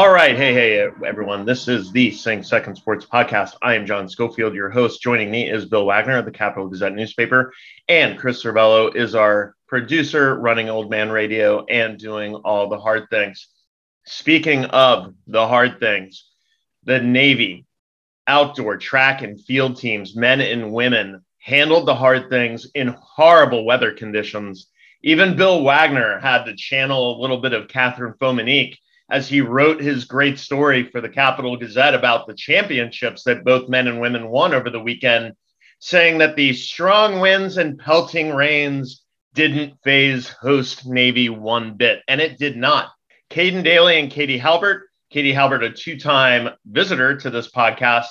All right. Hey, hey, everyone. This is the Sing Second Sports Podcast. I am John Schofield, your host. Joining me is Bill Wagner of the Capital Gazette newspaper, and Chris Cervello is our producer, running Old Man Radio and doing all the hard things. Speaking of the hard things, the Navy outdoor track and field teams, men and women, handled the hard things in horrible weather conditions. Even Bill Wagner had to channel a little bit of Catherine Fominique as he wrote his great story for the Capital Gazette about the championships that both men and women won over the weekend, saying that the strong winds and pelting rains didn't faze host Navy one bit. And it did not. Caden Daly and Katie Halbert, Katie Halbert, a two time visitor to this podcast,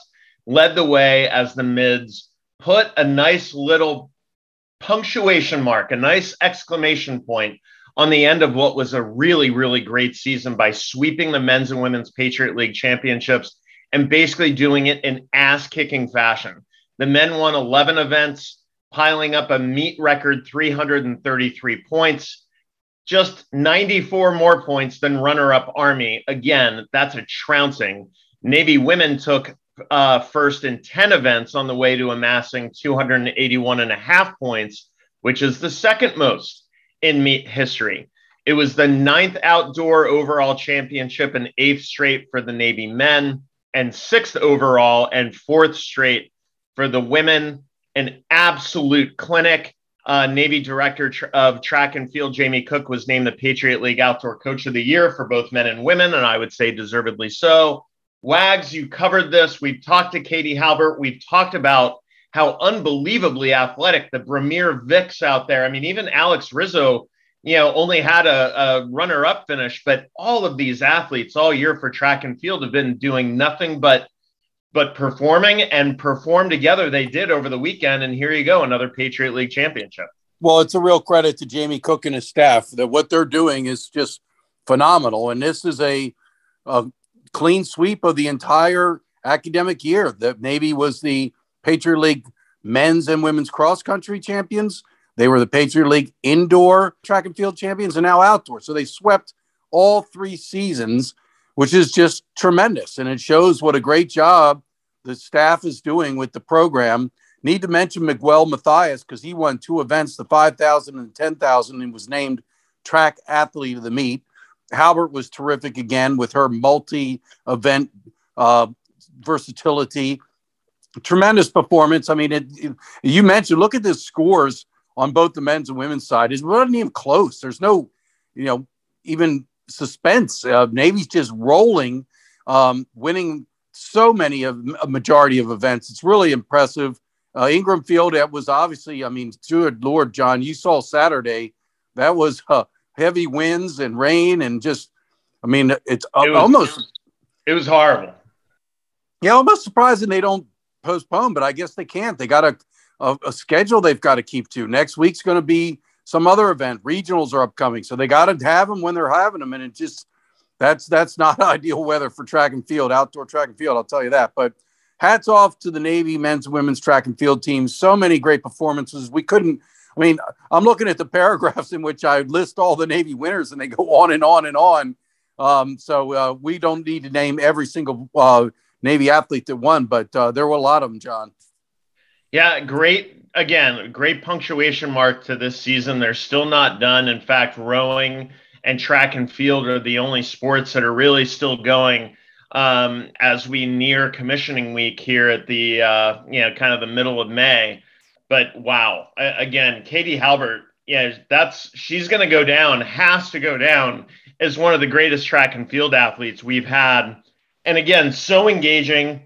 led the way as the mids put a nice little punctuation mark, a nice exclamation point on the end of what was a really, really great season by sweeping the men's and women's Patriot League championships and basically doing it in ass kicking fashion. The men won 11 events, piling up a meet record 333 points, just 94 more points than runner up Army. Again, that's a trouncing. Navy women took uh, first in 10 events on the way to amassing 281 and a half points, which is the second most in meet history. It was the ninth outdoor overall championship and eighth straight for the Navy men, and sixth overall and fourth straight for the women. An absolute clinic. Uh, Navy Director of Track and Field Jamie Cook was named the Patriot League Outdoor Coach of the Year for both men and women, and I would say deservedly so. Wags, you covered this. We've talked to Katie Halbert. We've talked about how unbelievably athletic the Bramier Vicks out there. I mean, even Alex Rizzo, you know, only had a, a runner up finish, but all of these athletes all year for track and field have been doing nothing but but performing and perform together. They did over the weekend and here you go another patriot league championship. Well it's a real credit to jamie cook and his staff that what they're doing is just phenomenal. And this is a, a clean sweep of the entire academic year that maybe was the Patriot League men's and women's cross country champions. They were the Patriot League indoor track and field champions and now outdoor. So they swept all three seasons, which is just tremendous. And it shows what a great job the staff is doing with the program. Need to mention Miguel Matthias because he won two events, the 5,000 and 10,000, and was named track athlete of the meet. Halbert was terrific again with her multi event uh, versatility tremendous performance. I mean, it, it, you mentioned look at the scores on both the men's and women's side. It wasn't even close. There's no, you know, even suspense. Uh, Navy's just rolling, um, winning so many of a majority of events. It's really impressive. Uh, Ingram Field, that was obviously, I mean, good Lord, John, you saw Saturday. That was uh, heavy winds and rain and just, I mean, it's it was, almost. It was horrible. Yeah, almost surprising they don't postpone, but I guess they can't. They got a, a, a schedule they've got to keep to. Next week's going to be some other event. Regionals are upcoming, so they got to have them when they're having them, and it just that's that's not ideal weather for track and field, outdoor track and field. I'll tell you that. But hats off to the Navy men's and women's track and field teams. So many great performances. We couldn't. I mean, I'm looking at the paragraphs in which I list all the Navy winners, and they go on and on and on. Um, so uh, we don't need to name every single uh, Navy athlete that won, but uh, there were a lot of them, John. Yeah, great. Again, great punctuation mark to this season. They're still not done. In fact, rowing and track and field are the only sports that are really still going um, as we near commissioning week here at the uh, you know kind of the middle of May. But wow, again, Katie Halbert, yeah, that's she's going to go down, has to go down as one of the greatest track and field athletes we've had and again, so engaging,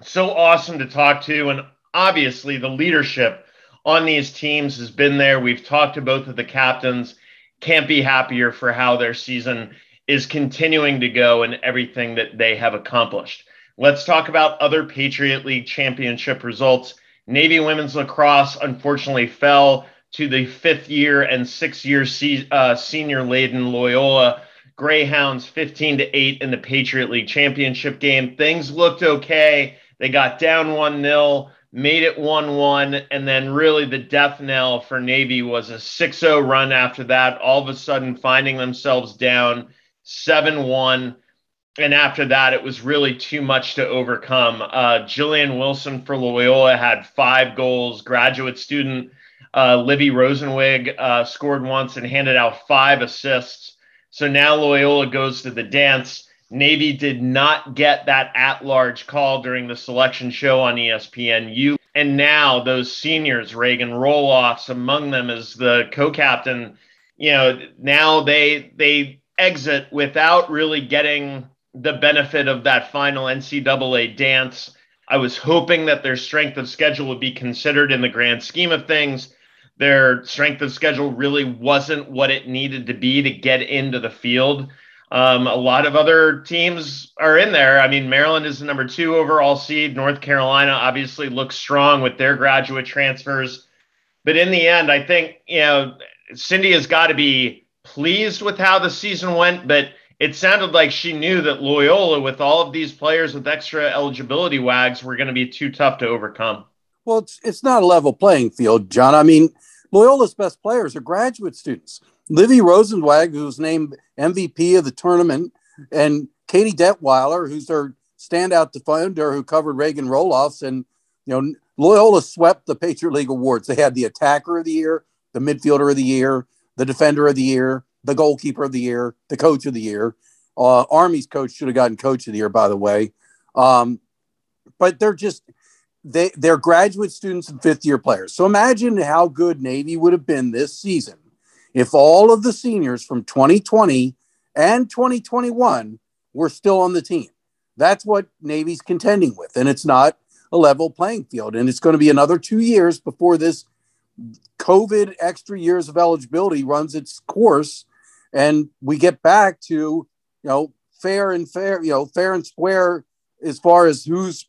so awesome to talk to, and obviously the leadership on these teams has been there. We've talked to both of the captains. Can't be happier for how their season is continuing to go and everything that they have accomplished. Let's talk about other Patriot League championship results. Navy women's lacrosse unfortunately fell to the fifth year and six year se- uh, senior laden Loyola Greyhounds 15 to 8 in the Patriot League championship game. Things looked okay. They got down 1 0, made it 1 1, and then really the death knell for Navy was a 6 0 run after that, all of a sudden finding themselves down 7 1. And after that, it was really too much to overcome. Uh, Jillian Wilson for Loyola had five goals. Graduate student uh, Livy Rosenzweig uh, scored once and handed out five assists. So now Loyola goes to the dance. Navy did not get that at large call during the selection show on ESPNU. And now those seniors, Reagan Roloffs, among them is the co captain, you know, now they, they exit without really getting the benefit of that final NCAA dance. I was hoping that their strength of schedule would be considered in the grand scheme of things their strength of schedule really wasn't what it needed to be to get into the field. Um, a lot of other teams are in there. I mean, Maryland is the number two overall seed. North Carolina obviously looks strong with their graduate transfers. But in the end, I think, you know, Cindy has got to be pleased with how the season went, but it sounded like she knew that Loyola, with all of these players with extra eligibility wags, were going to be too tough to overcome. Well, it's it's not a level playing field, John. I mean, Loyola's best players are graduate students. Livy Rosenzweig, who's named MVP of the tournament, and Katie Detweiler, who's their standout defender who covered Reagan Roloffs. And, you know, Loyola swept the Patriot League awards. They had the attacker of the year, the midfielder of the year, the defender of the year, the goalkeeper of the year, the coach of the year. Uh, Army's coach should have gotten coach of the year, by the way. Um, but they're just they they're graduate students and fifth year players. So imagine how good Navy would have been this season if all of the seniors from 2020 and 2021 were still on the team. That's what Navy's contending with, and it's not a level playing field. And it's going to be another two years before this COVID extra years of eligibility runs its course, and we get back to you know fair and fair, you know fair and square as far as who's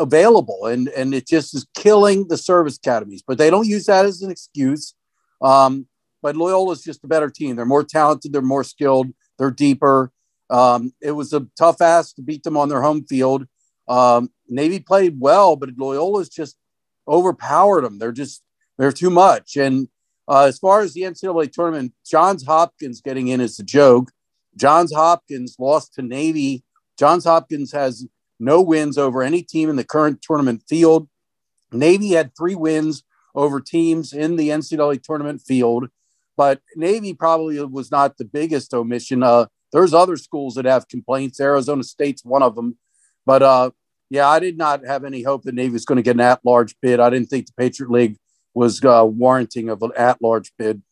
available and and it just is killing the service academies but they don't use that as an excuse. Um, but loyola is just a better team. They're more talented they're more skilled they're deeper. Um, it was a tough ask to beat them on their home field. Um, navy played well but loyola's just overpowered them. They're just they're too much. And uh, as far as the ncaa tournament johns hopkins getting in is a joke. Johns hopkins lost to navy. Johns hopkins has no wins over any team in the current tournament field. Navy had three wins over teams in the NCAA tournament field, but Navy probably was not the biggest omission. Uh, there's other schools that have complaints. Arizona State's one of them, but uh, yeah, I did not have any hope that Navy was going to get an at-large bid. I didn't think the Patriot League was uh, warranting of an at-large bid.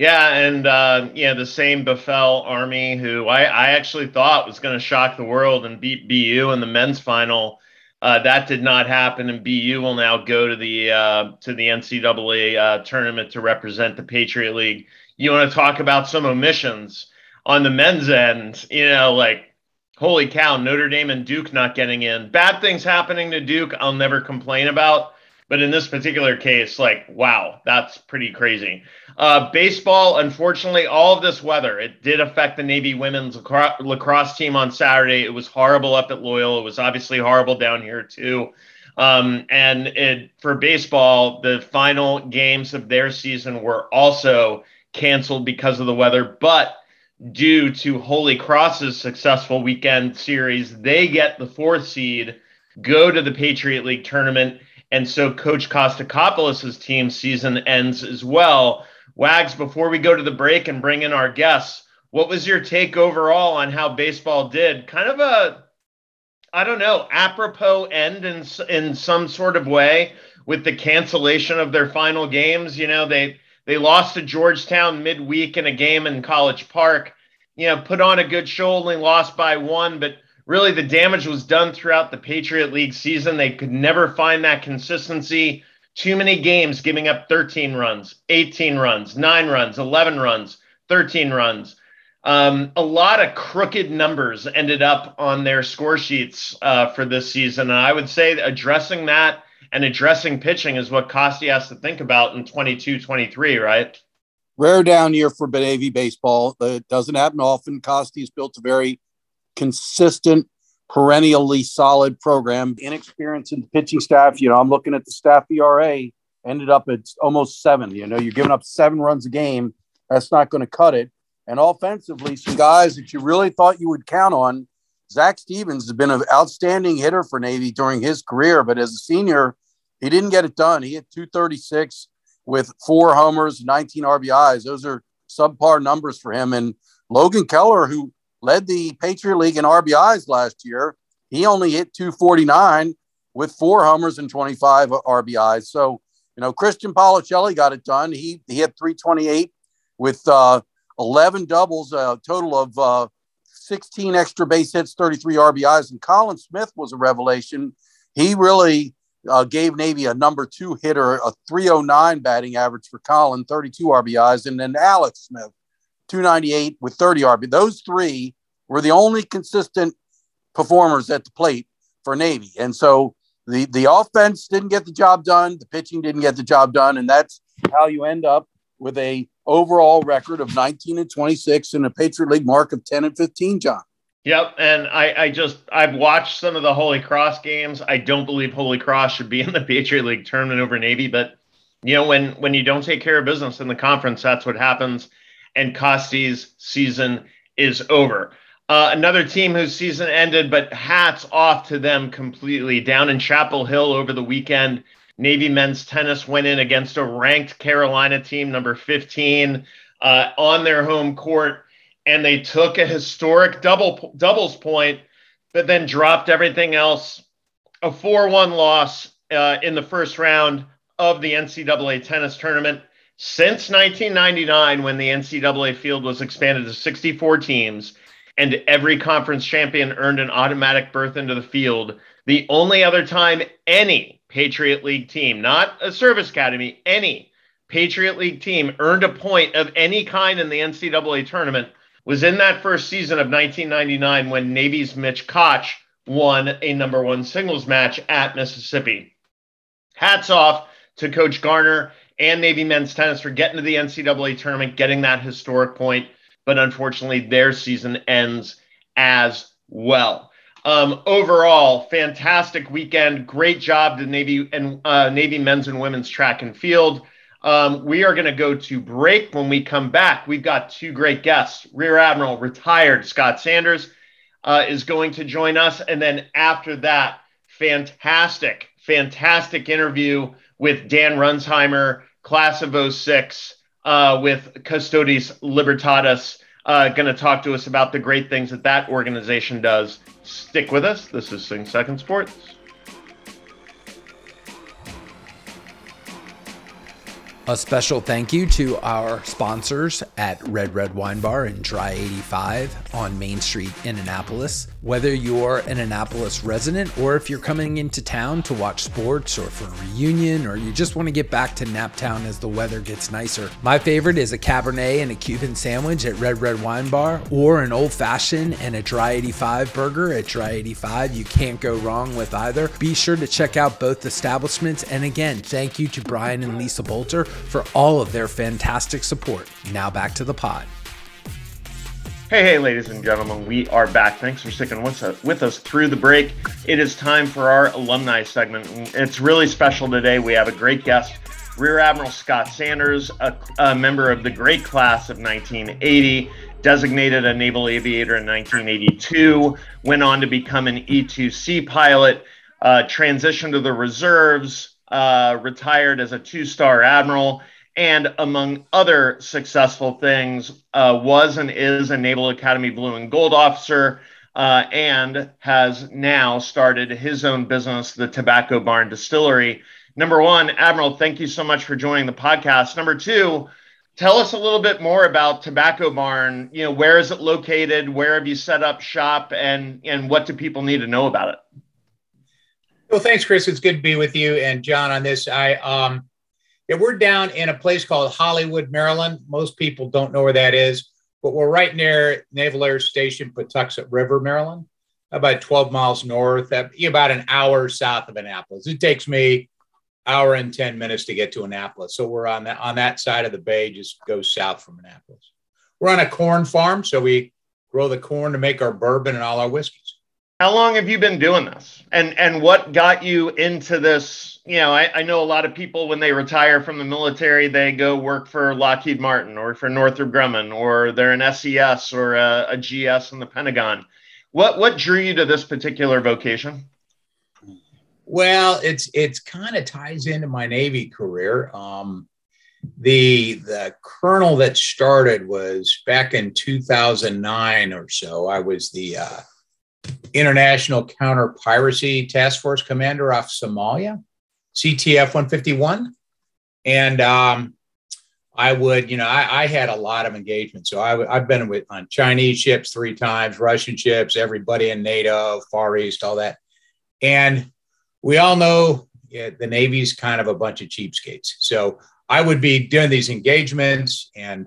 Yeah, and uh, yeah, the same befell Army, who I, I actually thought was going to shock the world and beat BU in the men's final. Uh, that did not happen, and BU will now go to the uh, to the NCAA uh, tournament to represent the Patriot League. You want to talk about some omissions on the men's end? You know, like holy cow, Notre Dame and Duke not getting in. Bad things happening to Duke, I'll never complain about. But in this particular case, like, wow, that's pretty crazy. Uh, baseball, unfortunately, all of this weather, it did affect the Navy women's lacrosse team on Saturday. It was horrible up at Loyal. It was obviously horrible down here, too. Um, and it, for baseball, the final games of their season were also canceled because of the weather. But due to Holy Cross's successful weekend series, they get the fourth seed, go to the Patriot League tournament and so Coach Kostacopoulos' team season ends as well. Wags, before we go to the break and bring in our guests, what was your take overall on how baseball did? Kind of a, I don't know, apropos end in in some sort of way with the cancellation of their final games. You know, they they lost to Georgetown midweek in a game in College Park. You know, put on a good show, only lost by one, but really the damage was done throughout the Patriot League season. They could never find that consistency. Too many games giving up 13 runs, 18 runs, nine runs, 11 runs, 13 runs. Um, a lot of crooked numbers ended up on their score sheets uh, for this season. And I would say addressing that and addressing pitching is what Costi has to think about in 22 23, right? Rare down year for Navy baseball. It doesn't happen often. Costi's built a very consistent, perennially solid program. Inexperience in the pitching staff. You know, I'm looking at the staff ERA, ended up at almost seven. You know, you're giving up seven runs a game. That's not going to cut it. And offensively, some guys that you really thought you would count on. Zach Stevens has been an outstanding hitter for Navy during his career, but as a senior, he didn't get it done. He hit 236 with four homers, 19 RBIs. Those are subpar numbers for him. And Logan Keller, who led the Patriot League in RBIs last year, he only hit 249 with four homers and 25 RBIs. So, you know, Christian Policelli got it done. He, he hit 328 with uh, 11 doubles, a total of uh, 16 extra base hits, 33 RBIs. And Colin Smith was a revelation. He really uh, gave Navy a number two hitter, a 309 batting average for Colin, 32 RBIs. And then Alex Smith, 298 with 30 RBI. Those three were the only consistent performers at the plate for Navy. And so the, the offense didn't get the job done, the pitching didn't get the job done. And that's how you end up with a overall record of 19 and 26 and a Patriot League mark of 10 and 15, John. Yep, and I, I just I've watched some of the Holy Cross games. I don't believe Holy Cross should be in the Patriot League tournament over Navy, but you know when when you don't take care of business in the conference, that's what happens. And Costi's season is over. Uh, another team whose season ended, but hats off to them completely. Down in Chapel Hill over the weekend, Navy men's tennis went in against a ranked Carolina team, number 15, uh, on their home court, and they took a historic double doubles point, but then dropped everything else. A 4-1 loss uh, in the first round of the NCAA tennis tournament. Since 1999, when the NCAA field was expanded to 64 teams and every conference champion earned an automatic berth into the field, the only other time any Patriot League team, not a service academy, any Patriot League team earned a point of any kind in the NCAA tournament was in that first season of 1999 when Navy's Mitch Koch won a number one singles match at Mississippi. Hats off to Coach Garner and Navy men's tennis for getting to the NCAA tournament, getting that historic point. But unfortunately, their season ends as well. Um, overall, fantastic weekend. Great job to Navy and uh, Navy men's and women's track and field. Um, we are going to go to break. When we come back, we've got two great guests. Rear Admiral retired Scott Sanders uh, is going to join us, and then after that, fantastic, fantastic interview with Dan Runsheimer, class of 06, uh, with Custodes Libertatis uh, going to talk to us about the great things that that organization does. Stick with us. This is Sing Second Sports. A special thank you to our sponsors at Red Red Wine Bar and Dry 85 on Main Street in Annapolis. Whether you're an Annapolis resident or if you're coming into town to watch sports or for a reunion or you just want to get back to Naptown as the weather gets nicer, my favorite is a Cabernet and a Cuban sandwich at Red Red Wine Bar or an old fashioned and a Dry 85 burger at Dry 85. You can't go wrong with either. Be sure to check out both establishments. And again, thank you to Brian and Lisa Bolter for all of their fantastic support. Now back to the pod. Hey, hey, ladies and gentlemen, we are back. Thanks for sticking with us, with us through the break. It is time for our alumni segment. It's really special today. We have a great guest, Rear Admiral Scott Sanders, a, a member of the great class of 1980, designated a naval aviator in 1982, went on to become an E2C pilot, uh, transitioned to the reserves, uh, retired as a two star admiral and among other successful things, uh, was and is a Naval Academy Blue and Gold officer, uh, and has now started his own business, the Tobacco Barn Distillery. Number one, Admiral, thank you so much for joining the podcast. Number two, tell us a little bit more about Tobacco Barn. You know, where is it located? Where have you set up shop? And and what do people need to know about it? Well, thanks, Chris. It's good to be with you and John on this. I um, yeah, we're down in a place called Hollywood, Maryland. Most people don't know where that is, but we're right near Naval Air Station, Patuxent River, Maryland, about 12 miles north, about an hour south of Annapolis. It takes me hour and 10 minutes to get to Annapolis. So we're on that on that side of the bay, just go south from Annapolis. We're on a corn farm, so we grow the corn to make our bourbon and all our whiskeys. How long have you been doing this? And and what got you into this? You know, I, I know a lot of people when they retire from the military, they go work for Lockheed Martin or for Northrop Grumman, or they're an SES or a, a GS in the Pentagon. What what drew you to this particular vocation? Well, it's it's kind of ties into my Navy career. Um, the the kernel that started was back in 2009 or so. I was the uh, International Counter Piracy Task Force Commander off Somalia, CTF 151. And um, I would, you know, I, I, had a lot of engagement. So I, have been with on Chinese ships three times, Russian ships, everybody in NATO, Far East, all that. And we all know yeah, the Navy's kind of a bunch of cheapskates. So I would be doing these engagements and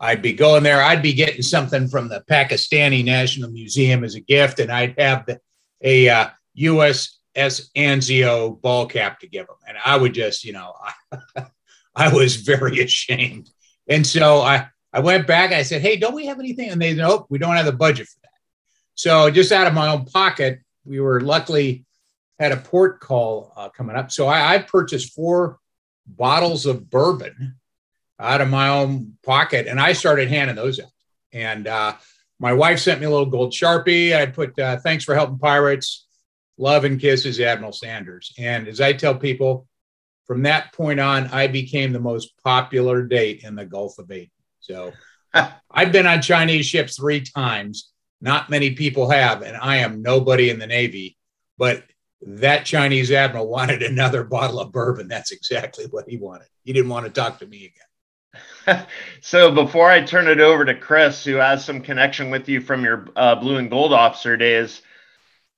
I'd be going there. I'd be getting something from the Pakistani National Museum as a gift, and I'd have the, a uh, USS Anzio ball cap to give them. And I would just, you know, I, I was very ashamed. And so I, I went back. I said, "Hey, don't we have anything?" And they nope, we don't have the budget for that. So just out of my own pocket, we were luckily had a port call uh, coming up. So I, I purchased four bottles of bourbon out of my own pocket, and I started handing those out. And uh, my wife sent me a little gold sharpie. I put uh, "Thanks for helping pirates, love and kisses, Admiral Sanders." And as I tell people, from that point on, I became the most popular date in the Gulf of Aden. So I've been on Chinese ships three times. Not many people have, and I am nobody in the Navy. But that Chinese admiral wanted another bottle of bourbon. That's exactly what he wanted. He didn't want to talk to me again. so before I turn it over to Chris, who has some connection with you from your uh, blue and gold officer days,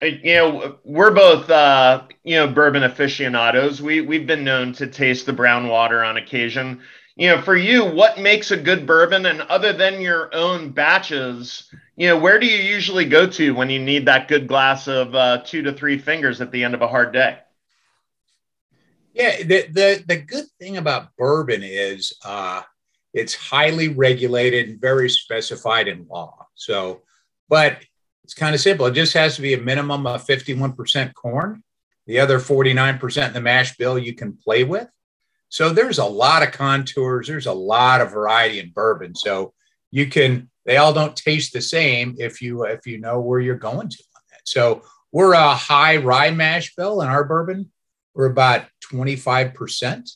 you know we're both uh, you know bourbon aficionados. We we've been known to taste the brown water on occasion. You know, for you, what makes a good bourbon? And other than your own batches, you know, where do you usually go to when you need that good glass of uh, two to three fingers at the end of a hard day? Yeah, the the, the good thing about bourbon is uh, it's highly regulated and very specified in law. So, but it's kind of simple. It just has to be a minimum of 51% corn. The other 49% in the mash bill you can play with. So there's a lot of contours. There's a lot of variety in bourbon. So you can. They all don't taste the same if you if you know where you're going to on that. So we're a high rye mash bill in our bourbon We're about 25%.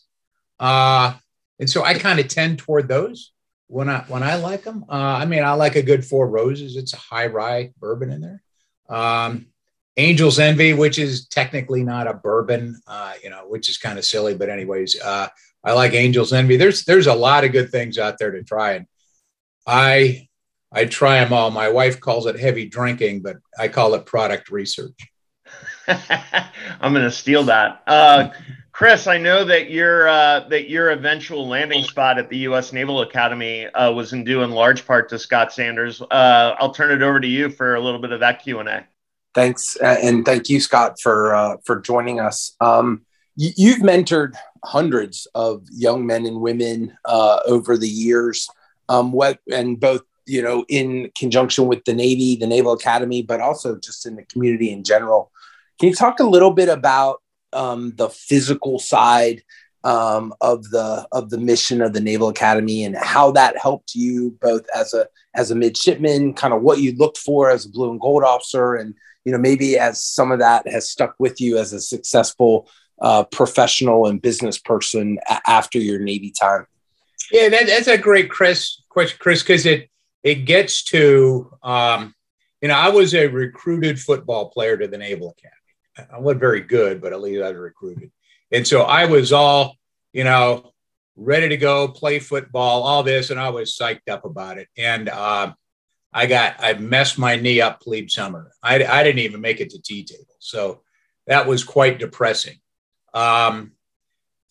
Uh, and so I kind of tend toward those when I when I like them. Uh, I mean, I like a good Four Roses. It's a high rye bourbon in there. Um, Angel's Envy, which is technically not a bourbon, uh, you know, which is kind of silly, but anyways, uh, I like Angel's Envy. There's there's a lot of good things out there to try, and I I try them all. My wife calls it heavy drinking, but I call it product research. I'm going to steal that. Uh, Chris, I know that your uh, that your eventual landing spot at the U.S. Naval Academy uh, was in due in large part to Scott Sanders. Uh, I'll turn it over to you for a little bit of that Q and A. Thanks, uh, and thank you, Scott, for uh, for joining us. Um, you, have mentored hundreds of young men and women over the years, um, what and both you know in conjunction with the Navy, the Naval Academy, but also just in the community in general. Can you talk a little bit about um, the physical side um, of the of the mission of the Naval Academy and how that helped you both as a as a midshipman, kind of what you looked for as a blue and gold officer, and you know maybe as some of that has stuck with you as a successful uh, professional and business person a- after your Navy time. Yeah, that, that's a great Chris question, Chris, because it it gets to um, you know I was a recruited football player to the Naval Academy. I wasn't very good, but at least I was recruited. And so I was all, you know, ready to go play football, all this, and I was psyched up about it. And uh, I got, I messed my knee up plebe summer. I, I didn't even make it to T table. So that was quite depressing. Um,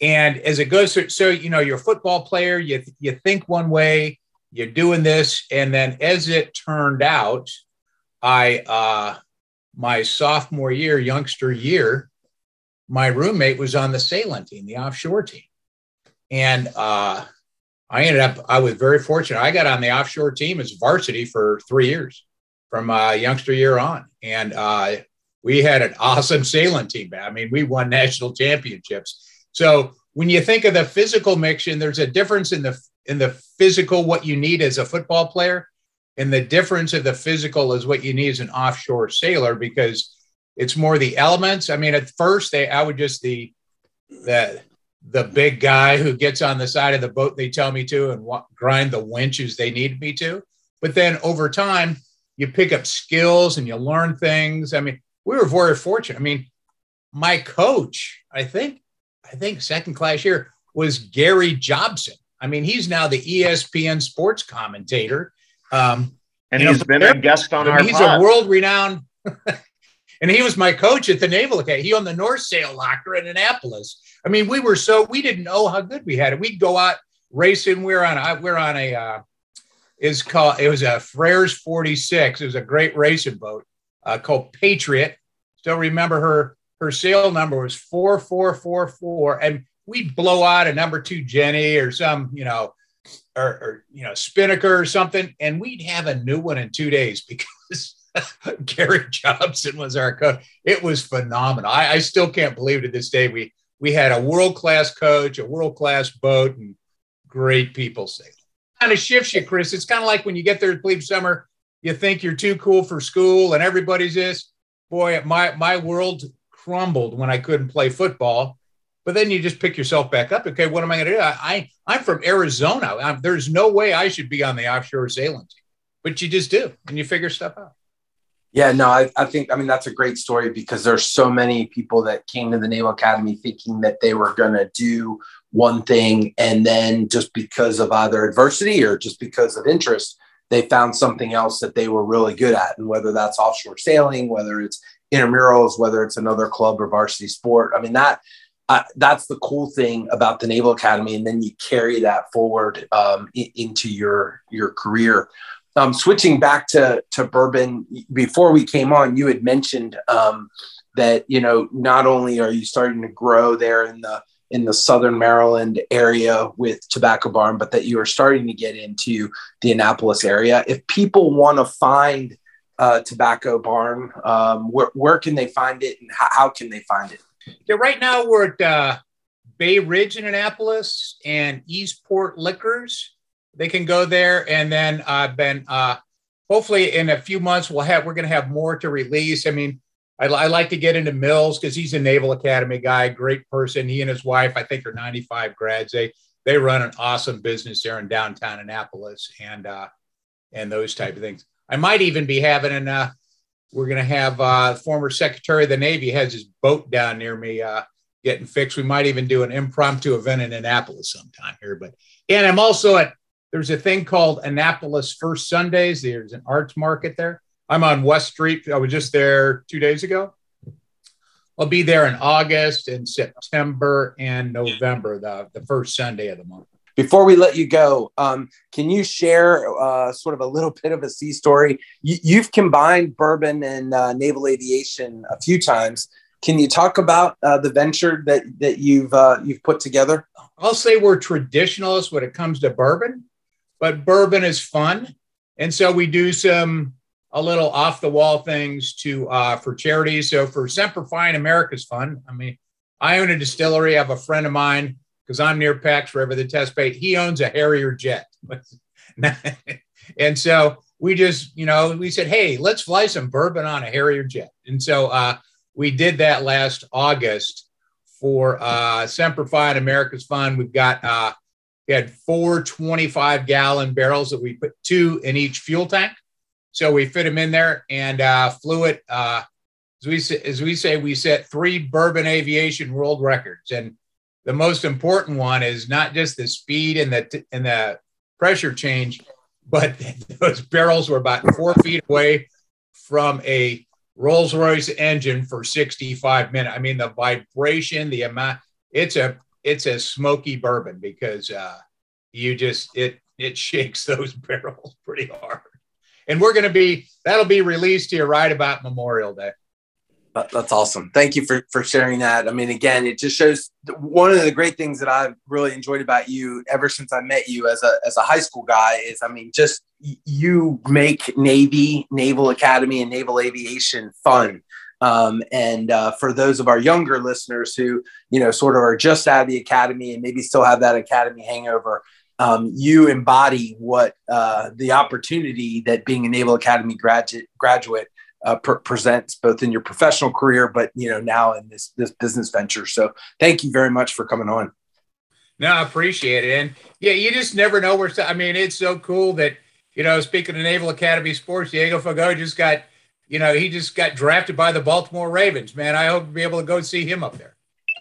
and as it goes so you know, you're a football player, you you think one way, you're doing this, and then as it turned out, I uh, my sophomore year, youngster year, my roommate was on the sailing team, the offshore team, and uh, I ended up. I was very fortunate. I got on the offshore team as varsity for three years, from uh, youngster year on, and uh, we had an awesome sailing team. I mean, we won national championships. So when you think of the physical mixture, there's a difference in the in the physical what you need as a football player, and the difference of the physical is what you need as an offshore sailor because it's more the elements. I mean, at first they I would just the the the big guy who gets on the side of the boat they tell me to and grind the winches they need me to. But then over time, you pick up skills and you learn things. I mean, we were very fortunate. I mean, my coach, I think, I think second class year was Gary Jobson. I mean, he's now the ESPN sports commentator. Um, and he's know, been a guest on our He's pod. a world renowned, and he was my coach at the Naval Academy. He owned the North Sail Locker in Annapolis. I mean, we were so we didn't know how good we had it. We'd go out racing. We we're on a, we we're on a uh, is called it was a Frers 46. It was a great racing boat uh, called Patriot. Still remember her her sail number was 4444 and we'd blow out a number two genny or some, you know, or, or, you know, Spinnaker or something, and we'd have a new one in two days because Gary Jobson was our coach. It was phenomenal. I, I still can't believe to this day. We we had a world class coach, a world class boat, and great people sailing. Kind of shifts you, Chris. It's kind of like when you get there to plebe summer, you think you're too cool for school, and everybody's this. Boy, my my world crumbled when I couldn't play football. But then you just pick yourself back up. Okay, what am I going to do? I, I am from Arizona. I'm, there's no way I should be on the offshore sailing team, but you just do, and you figure stuff out. Yeah, no, I, I think I mean that's a great story because there's so many people that came to the Naval Academy thinking that they were going to do one thing, and then just because of either adversity or just because of interest, they found something else that they were really good at, and whether that's offshore sailing, whether it's intramurals, whether it's another club or varsity sport. I mean, that uh, that's the cool thing about the Naval Academy, and then you carry that forward um, I- into your your career. Um, switching back to to bourbon, before we came on, you had mentioned um, that you know not only are you starting to grow there in the in the southern Maryland area with Tobacco Barn, but that you are starting to get into the Annapolis area. If people want to find uh, Tobacco Barn, um, where, where can they find it and how can they find it? Yeah, right now we're at uh, Bay Ridge in Annapolis and Eastport Liquors. They can go there, and then I've been uh, hopefully in a few months we'll have we're going to have more to release. I mean, I, I like to get into Mills because he's a Naval Academy guy, great person. He and his wife, I think, are 95 grads. They they run an awesome business there in downtown Annapolis, and uh, and those type of things. I might even be having an. Uh, we're going to have uh, former Secretary of the Navy has his boat down near me uh, getting fixed. We might even do an impromptu event in Annapolis sometime here. But and I'm also at there's a thing called Annapolis First Sundays. There's an arts market there. I'm on West Street. I was just there two days ago. I'll be there in August and September and November, the, the first Sunday of the month. Before we let you go, um, can you share uh, sort of a little bit of a sea story? You, have combined bourbon and uh, naval aviation a few times. Can you talk about uh, the venture that that you've uh, you've put together? I'll say we're traditionalists when it comes to bourbon, but bourbon is fun, and so we do some a little off the wall things to uh, for charities. So for Semper Fi America's Fund, I mean, I own a distillery. I have a friend of mine because I'm near Pax River, the test bait. He owns a Harrier jet. and so we just, you know, we said, hey, let's fly some bourbon on a Harrier jet. And so uh, we did that last August for uh, Semper Fi and America's Fund. We've got, uh, we had four 25 gallon barrels that we put two in each fuel tank. So we fit them in there and uh, flew it. Uh, as we as we say, we set three bourbon aviation world records, and the most important one is not just the speed and the and the pressure change, but those barrels were about four feet away from a Rolls Royce engine for 65 minutes. I mean, the vibration, the amount, it's a it's a smoky bourbon because uh, you just it it shakes those barrels pretty hard. And we're going to be that'll be released here right about Memorial Day. That's awesome. Thank you for for sharing that. I mean, again, it just shows one of the great things that I've really enjoyed about you ever since I met you as a as a high school guy is, I mean, just you make Navy, Naval Academy, and Naval Aviation fun. Um, and uh, for those of our younger listeners who, you know, sort of are just out of the academy and maybe still have that academy hangover, um, you embody what uh, the opportunity that being a Naval Academy graduate graduate uh, presents both in your professional career, but you know now in this this business venture. So thank you very much for coming on. No, I appreciate it, and yeah, you just never know where. I mean, it's so cool that you know. Speaking of Naval Academy sports, Diego Fagot just got you know he just got drafted by the Baltimore Ravens. Man, I hope to be able to go see him up there.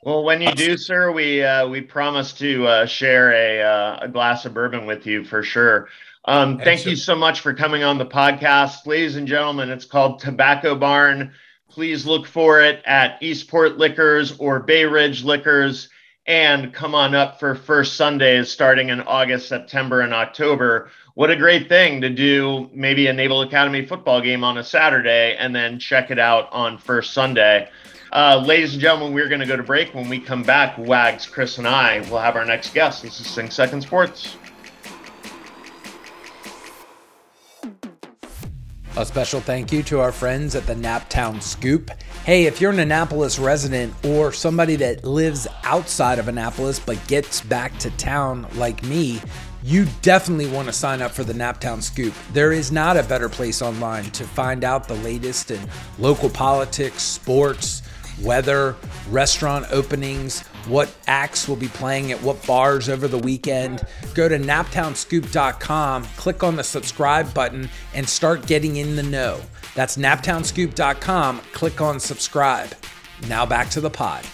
Well, when you do, sir, we uh, we promise to uh, share a uh, a glass of bourbon with you for sure. Um, thank you so much for coming on the podcast. Ladies and gentlemen, it's called Tobacco Barn. Please look for it at Eastport Liquors or Bay Ridge Liquors and come on up for first Sundays starting in August, September, and October. What a great thing to do maybe a Naval Academy football game on a Saturday and then check it out on first Sunday. Uh, ladies and gentlemen, we're going to go to break. When we come back, Wags, Chris, and I will have our next guest. This is Sing Second Sports. A special thank you to our friends at the Naptown Scoop. Hey, if you're an Annapolis resident or somebody that lives outside of Annapolis but gets back to town like me, you definitely want to sign up for the Naptown Scoop. There is not a better place online to find out the latest in local politics, sports, weather, restaurant openings, what acts will be playing at what bars over the weekend. Go to naptownscoop.com, click on the subscribe button, and start getting in the know. That's naptownscoop.com, click on subscribe. Now back to the pod.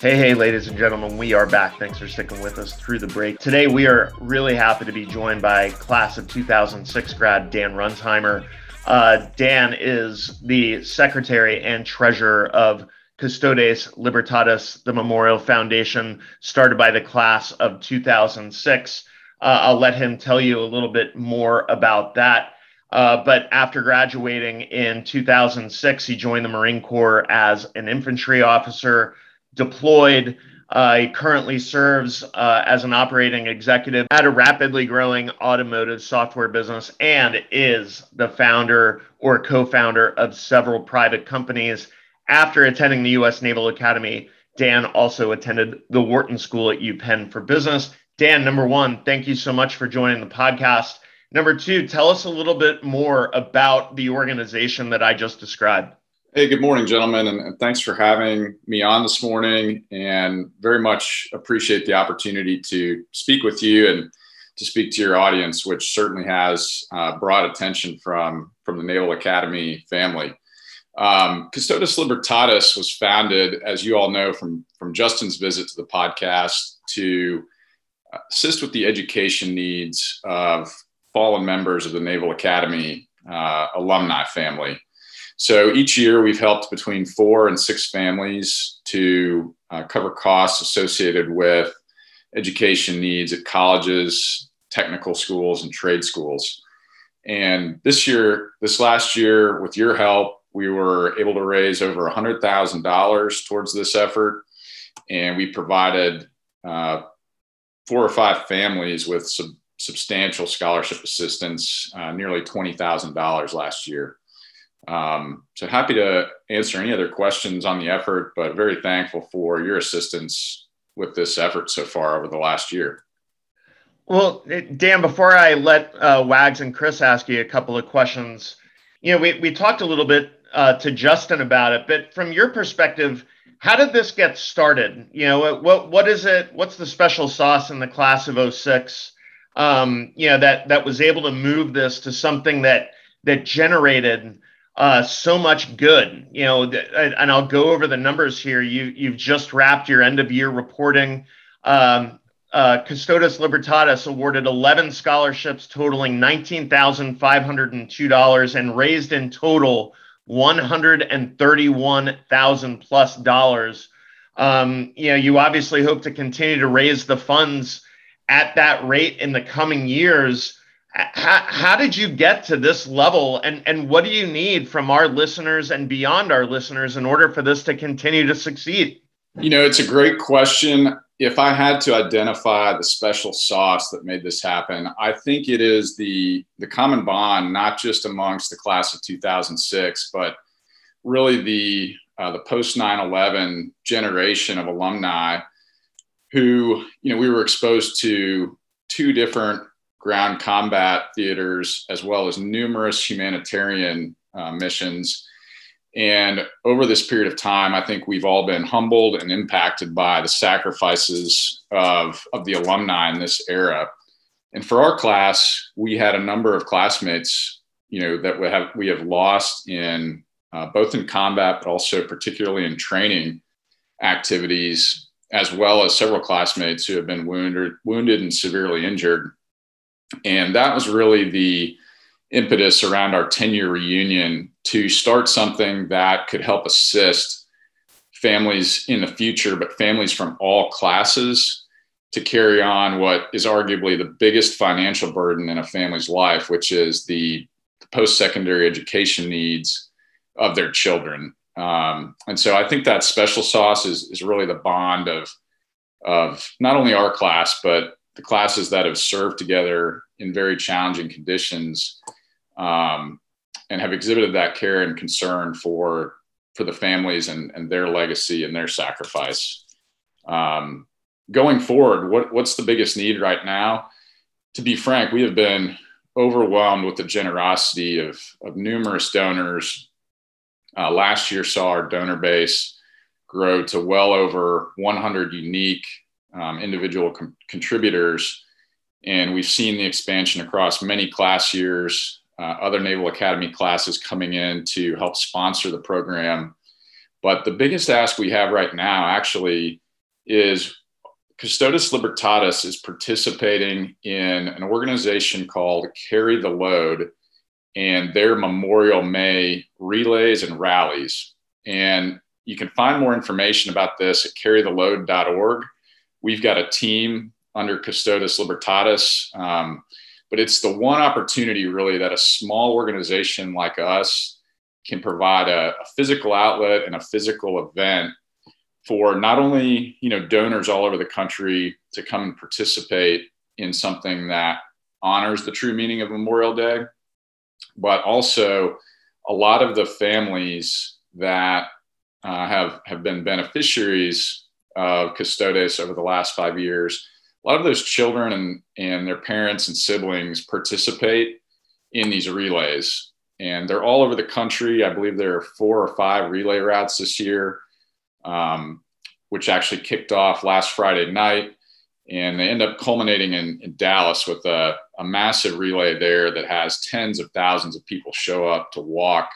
Hey, hey, ladies and gentlemen, we are back. Thanks for sticking with us through the break. Today, we are really happy to be joined by class of 2006 grad Dan Runsheimer. Uh, Dan is the secretary and treasurer of Custodes Libertatis, the Memorial Foundation, started by the class of 2006. Uh, I'll let him tell you a little bit more about that. Uh, but after graduating in 2006, he joined the Marine Corps as an infantry officer, deployed uh, he currently serves uh, as an operating executive at a rapidly growing automotive software business and is the founder or co founder of several private companies. After attending the U.S. Naval Academy, Dan also attended the Wharton School at UPenn for Business. Dan, number one, thank you so much for joining the podcast. Number two, tell us a little bit more about the organization that I just described. Hey, good morning, gentlemen, and, thanks for having me on this morning. And very much appreciate the opportunity to speak with you and to speak to your audience, which certainly has uh, broad attention from from the Naval Academy family. Um, Custodes Libertatis was founded, as you all know from from Justin's visit to the podcast, to assist with the education needs of fallen members of the Naval Academy uh, alumni family. So each year we've helped between four and six families to uh, cover costs associated with education needs at colleges, technical schools, and trade schools. And this year, this last year, with your help, we were able to raise over $100,000 towards this effort. And we provided uh, four or five families with some substantial scholarship assistance, uh, nearly $20,000 last year. Um, so happy to answer any other questions on the effort, but very thankful for your assistance with this effort so far over the last year. Well, Dan, before I let uh, Wags and Chris ask you a couple of questions, you know, we, we talked a little bit uh, to Justin about it, but from your perspective, how did this get started? You know, what what is it? What's the special sauce in the class of 06? Um, you know, that that was able to move this to something that that generated uh, so much good. You know, and I'll go over the numbers here. You you've just wrapped your end of year reporting. Um, uh, Custodes Libertatis awarded 11 scholarships totaling $19,502 and raised in total 131,000 plus dollars. Um, you know, you obviously hope to continue to raise the funds at that rate in the coming years. How, how did you get to this level and, and what do you need from our listeners and beyond our listeners in order for this to continue to succeed? You know, it's a great question. If I had to identify the special sauce that made this happen, I think it is the the common bond, not just amongst the class of 2006, but really the uh, the post 9/11 generation of alumni who, you know, we were exposed to two different ground combat theaters as well as numerous humanitarian uh, missions and over this period of time, I think we've all been humbled and impacted by the sacrifices of, of the alumni in this era. And for our class, we had a number of classmates, you know, that we have we have lost in uh, both in combat, but also particularly in training activities, as well as several classmates who have been wounded, wounded and severely injured. And that was really the impetus around our 10 year reunion to start something that could help assist families in the future, but families from all classes to carry on what is arguably the biggest financial burden in a family's life, which is the, post secondary education needs of their children. Um, and so I think that special sauce is, is really the bond of, of not only our class, but the classes that have served together in very challenging conditions um, and have exhibited that care and concern for for the families and, and their legacy and their sacrifice. Um, going forward, what, what's the biggest need right now? To be frank, we have been overwhelmed with the generosity of, of numerous donors. Uh, last year saw our donor base grow to well over 100 unique um, individual com- contributors. And we've seen the expansion across many class years uh, other Naval Academy classes coming in to help sponsor the program. But the biggest ask we have right now actually is Custodes Libertatis is participating in an organization called Carry the Load and their Memorial May relays and rallies. And you can find more information about this at carrytheload.org. We've got a team under Custodes Libertatis. Um, but it's the one opportunity really that a small organization like us can provide a, a physical outlet and a physical event for not only you know donors all over the country to come and participate in something that honors the true meaning of Memorial Day, but also a lot of the families that uh, have have been beneficiaries of Custodes over the last five years a lot of those children and, and their parents and siblings participate in these relays. And they're all over the country. I believe there are four or five relay routes this year, um, which actually kicked off last Friday night. And they end up culminating in, in Dallas with a, a massive relay there that has tens of thousands of people show up to walk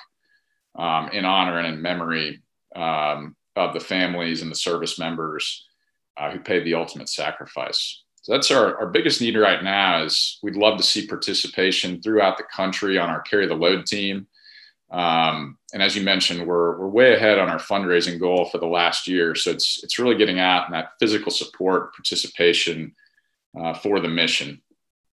um, in honor and in memory um, of the families and the service members uh, who paid the ultimate sacrifice. So that's our, our biggest need right now is we'd love to see participation throughout the country on our carry the load team. Um, and as you mentioned, we're, we're way ahead on our fundraising goal for the last year. So it's, it's really getting out and that physical support participation uh, for the mission.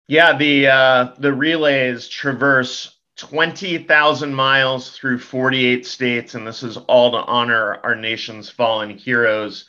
Yeah, the uh, the relays traverse 20,000 miles through 48 states, and this is all to honor our nation's fallen heroes.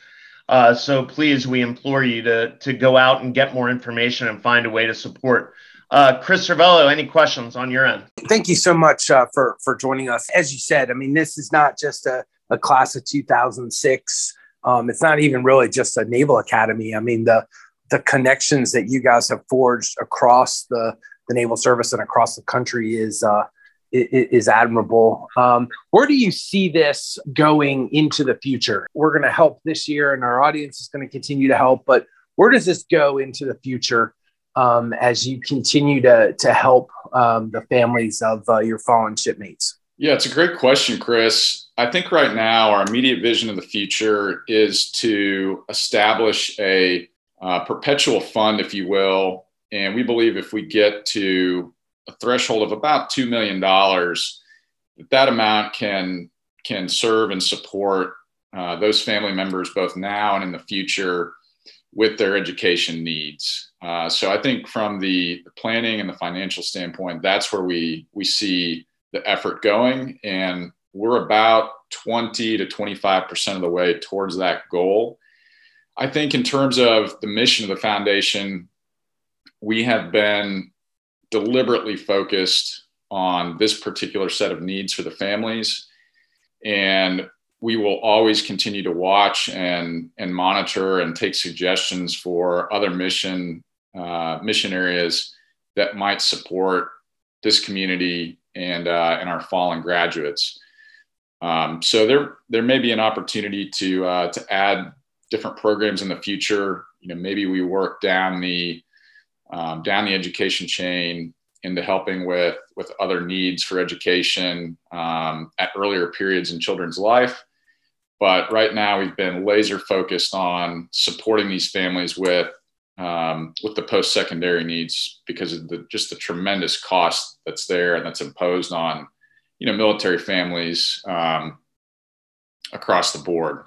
Uh, so please, we implore you to to go out and get more information and find a way to support. Uh, Chris Servello, any questions on your end? Thank you so much uh, for for joining us. As you said, I mean, this is not just a, a class of 2006. Um, it's not even really just a naval academy. I mean, the the connections that you guys have forged across the the naval service and across the country is uh, is admirable. Um, where do you see this going into the future? We're going to help this year, and our audience is going to continue to help. But where does this go into the future um, as you continue to to help um, the families of uh, your fallen shipmates? Yeah, it's a great question, Chris. I think right now our immediate vision of the future is to establish a uh, perpetual fund, if you will. And we believe if we get to a threshold of about $2 million, that, that amount can, can serve and support uh, those family members both now and in the future with their education needs. Uh, so I think from the, planning and the financial standpoint, that's where we we see the effort going, and we're about 20 to 25 percent of the way towards that goal. I think in terms of the mission of the foundation, we have been deliberately focused on this particular set of needs for the families, and we will always continue to watch and and monitor and take suggestions for other mission uh, mission areas that might support this community and uh, and our fallen graduates. Um, so there there may be an opportunity to uh, to add different programs in the future. You know, maybe we work down the um, down the education chain into helping with with other needs for education um, at earlier periods in children's life. But right now, we've been laser focused on supporting these families with um, with the post secondary needs because of the just the tremendous cost that's there and that's imposed on you know military families um, across the board.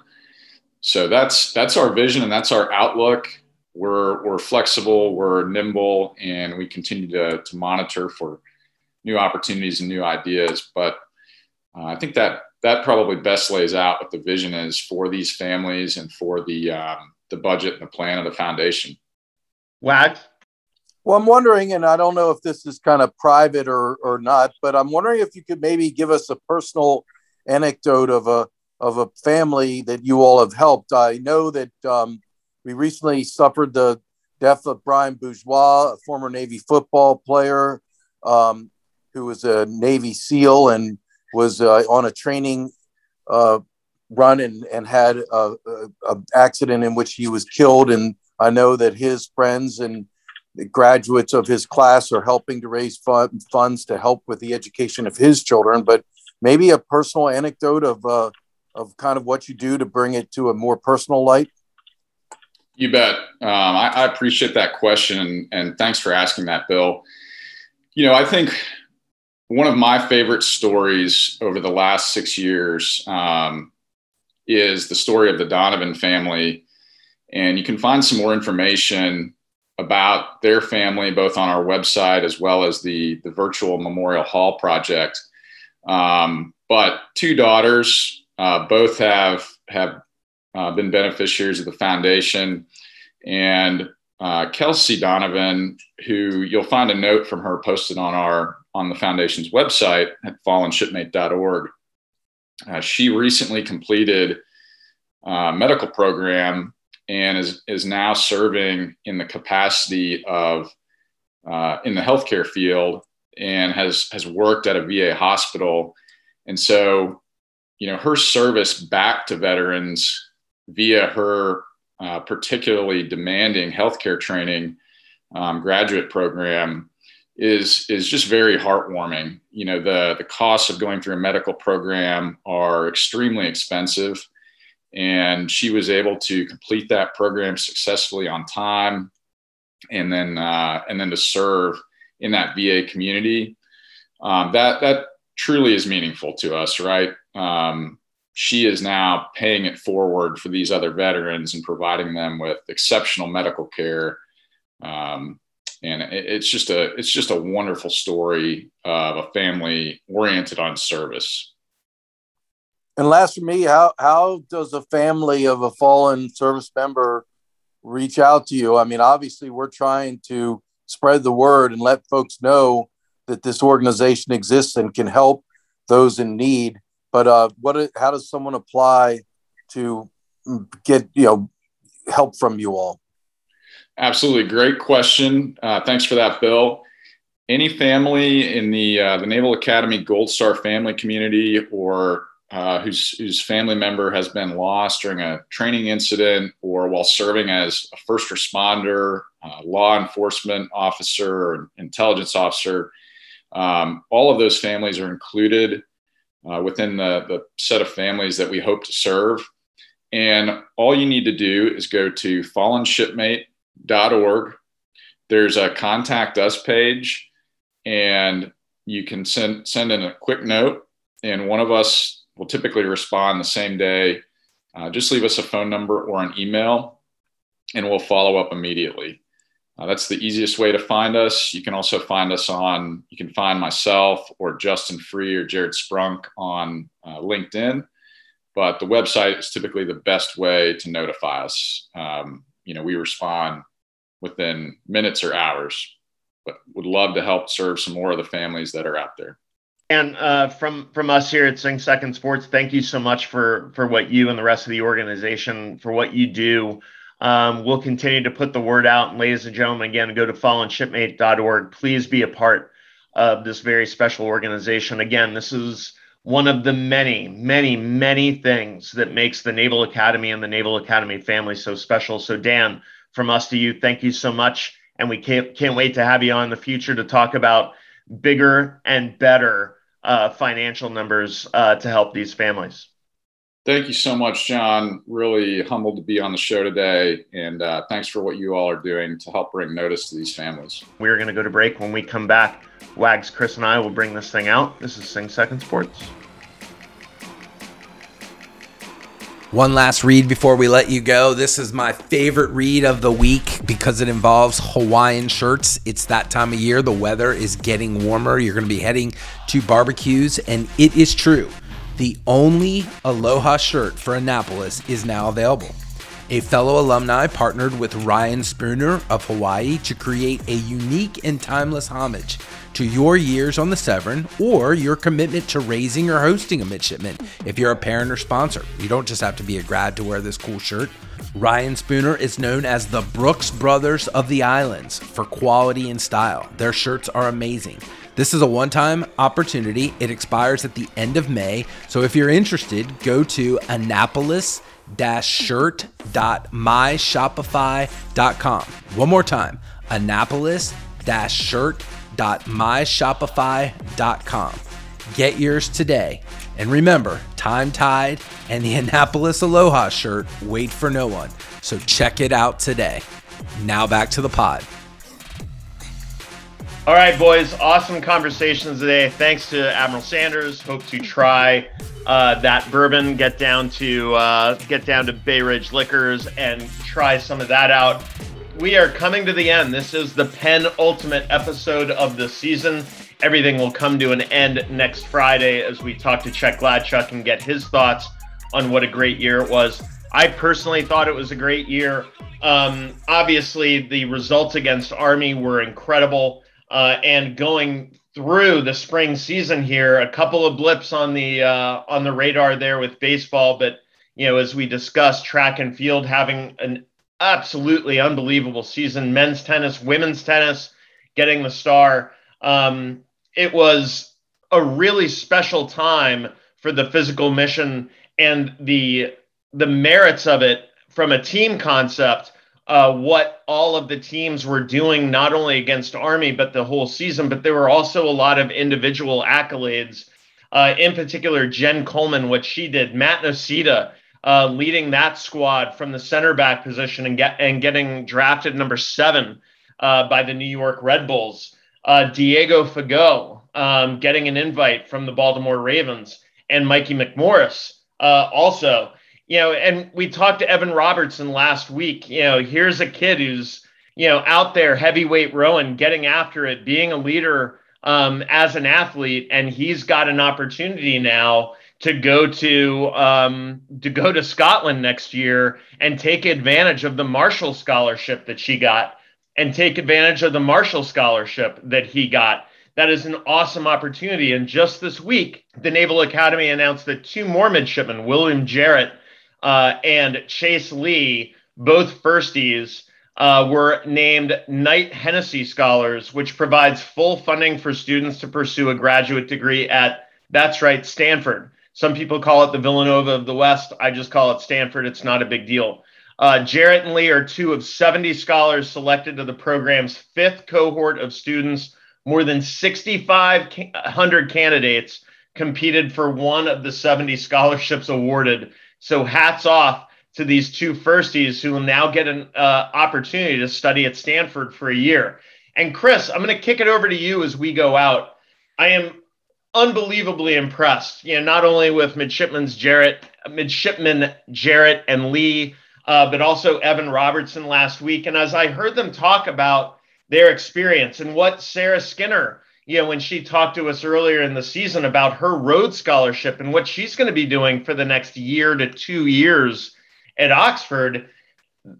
So that's that's our vision and that's our outlook. We're we're flexible, we're nimble, and we continue to to monitor for new opportunities and new ideas. But uh, I think that that probably best lays out what the vision is for these families and for the um, the budget and the plan of the foundation. Wags. Well, I'm wondering, and I don't know if this is kind of private or or not, but I'm wondering if you could maybe give us a personal anecdote of a of a family that you all have helped. I know that um, we recently suffered the death of Brian Bourgeois, a former Navy football player um, who was a Navy SEAL and was uh, on a training uh, run and, and had a, a, accident in which he was killed. And I know that his friends and graduates of his class are helping to raise fund, funds to help with the education of his children. But maybe a personal anecdote of uh, of kind of what you do to bring it to a more personal light. You bet. Um, I, I, appreciate that question, and thanks for asking that, Bill. You know, I think one of my favorite stories over the last six years um, is the story of the Donovan family. And you can find some more information about their family both on our website as well as the, the virtual Memorial Hall project. Um, but two daughters, uh, both have, have uh, been beneficiaries of the foundation. And uh, Kelsey Donovan, who you'll find a note from her posted on our on the foundation's website at fallenshipmate.org. Uh, she recently completed a medical program and is, is now serving in the capacity of uh, in the healthcare field and has has worked at a VA hospital. And so, you know, her service back to veterans via her uh, particularly demanding healthcare training um, graduate program is is just very heartwarming. You know, the the costs of going through a medical program are extremely expensive, and she was able to complete that program successfully on time, and then uh, and then to serve in that VA community. Um, that that truly is meaningful to us, right? Um, she is now paying it forward for these other veterans and providing them with exceptional medical care. Um, and it's just a it's just a wonderful story of a family oriented on service. And last for me, how how does a family of a fallen service member reach out to you? I mean, obviously, we're trying to spread the word and let folks know that this organization exists and can help those in need. But uh, what? How does someone apply to get you know help from you all? Absolutely, great question. Uh, thanks for that, Bill. Any family in the uh, the Naval Academy Gold Star family community, or uh, whose whose family member has been lost during a training incident, or while serving as a first responder, uh, law enforcement officer, or intelligence officer, um, all of those families are included uh, within the, the set of families that we hope to serve. And all you need to do is go to fallenshipmate navalacademy.org. There's a contact us page, and you can send send in a quick note, and one of us will typically respond the same day. Uh, just leave us a phone number or an email, and we'll follow up immediately. Uh, that's the easiest way to find us. You can also find us on, you can find myself or Justin Free or Jared Sprunk on uh, LinkedIn. But the website is typically the best way to notify us. Um, you know, we respond within minutes or hours, but would love to help serve some more of the families that are out there. And uh, from from us here at Sing Second Sports, thank you so much for for what you and the rest of the organization for what you do. Um, we'll continue to put the word out. And ladies and gentlemen, again, go to fallenshipmate.org. Please be a part of this very special organization. Again, this is one of the many, many, many things that makes the Naval Academy and the Naval Academy family so special. So, Dan, from us to you, thank you so much. And we can't, can't wait to have you on in the future to talk about bigger and better uh, financial numbers uh, to help these families. Thank you so much, John. Really humbled to be on the show today. And uh, thanks for what you all are doing to help bring notice to these families. We're going to go to break. When we come back, Wags, Chris, and I will bring this thing out. This is Sing Second Sports. One last read before we let you go. This is my favorite read of the week because it involves Hawaiian shirts. It's that time of year. The weather is getting warmer. You're going to be heading to barbecues, and it is true. The only Aloha shirt for Annapolis is now available. A fellow alumni partnered with Reyn Spooner of Hawaii to create a unique and timeless homage to your years on the Severn or your commitment to raising or hosting a midshipman if you're a parent or sponsor. You don't just have to be a grad to wear this cool shirt. Reyn Spooner is known as the Brooks Brothers of the Islands for quality and style. Their shirts are amazing. This is a one time opportunity. It expires at the end of May. So if you're interested, go to Annapolis shirt.myshopify.com. One more time Annapolis shirt.myshopify.com. Get yours today. And remember, time tide and the Annapolis Aloha shirt wait for no one. So check it out today. Now back to the pod. All right, boys. Awesome conversations today. Thanks to Admiral Sanders. Hope to try uh, that bourbon. Get down to uh, get down to Bay Ridge Liquors and try some of that out. We are coming to the end. This is the penultimate episode of the season. Everything will come to an end next Friday as we talk to Chet Gladchuk and get his thoughts on what a great year it was. I personally thought it was a great year. Um, obviously, the results against Army were incredible. Uh, and going through the spring season here, a couple of blips on the uh, on the radar there with baseball, but you know, as we discussed, track and field having an absolutely unbelievable season. Men's tennis, women's tennis, getting the star. Um, it was a really special time for the physical mission and the the merits of it from a team concept uh, what all of the teams were doing, not only against Army, but the whole season. But there were also a lot of individual accolades, uh, in particular, Jen Coleman, what she did, Matt Nocita. Uh, leading that squad from the center back position and get and getting drafted number seven uh, by the New York Red Bulls. Uh, Diego Fagot um, getting an invite from the Baltimore Ravens and Mikey McMorris uh, also you know, and we talked to Evan Robertson last week. You know, here's a kid who's, you know, out there heavyweight rowing, getting after it, being a leader um, as an athlete, and he's got an opportunity now to go to um, to go to Scotland next year and take advantage of the Marshall scholarship that she got, and take advantage of the Marshall scholarship that he got. That is an awesome opportunity. And just this week, the Naval Academy announced that two more midshipmen, William Jarrett uh, and Chase Lee, both firsties, uh, were named Knight Hennessy Scholars, which provides full funding for students to pursue a graduate degree at, that's right, Stanford. Some people call it the Villanova of the West. I just call it Stanford. It's not a big deal. Uh, Jarrett and Lee are two of 70 scholars selected to the program's fifth cohort of students. More than 6,500 candidates competed for one of the 70 scholarships awarded so hats off to these two firsties who will now get an uh, opportunity to study at Stanford for a year. And Chris, I'm going to kick it over to you as we go out. I am unbelievably impressed, you know, not only with midshipmen's Jarrett, midshipman Jarrett and Lee, uh, but also Evan Robertson last week. And as I heard them talk about their experience and what Sarah Skinner, you know, when she talked to us earlier in the season about her Rhodes Scholarship and what she's going to be doing for the next year to two years at Oxford,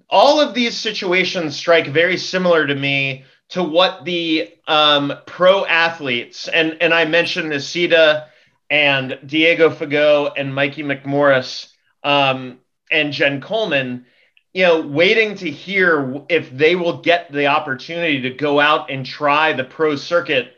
all of these situations strike very similar to me to what the um, pro athletes and and I mentioned Nocita and Diego Fagot and Mikey McMorris um, and Jen Coleman, you know, waiting to hear if they will get the opportunity to go out and try the pro circuit.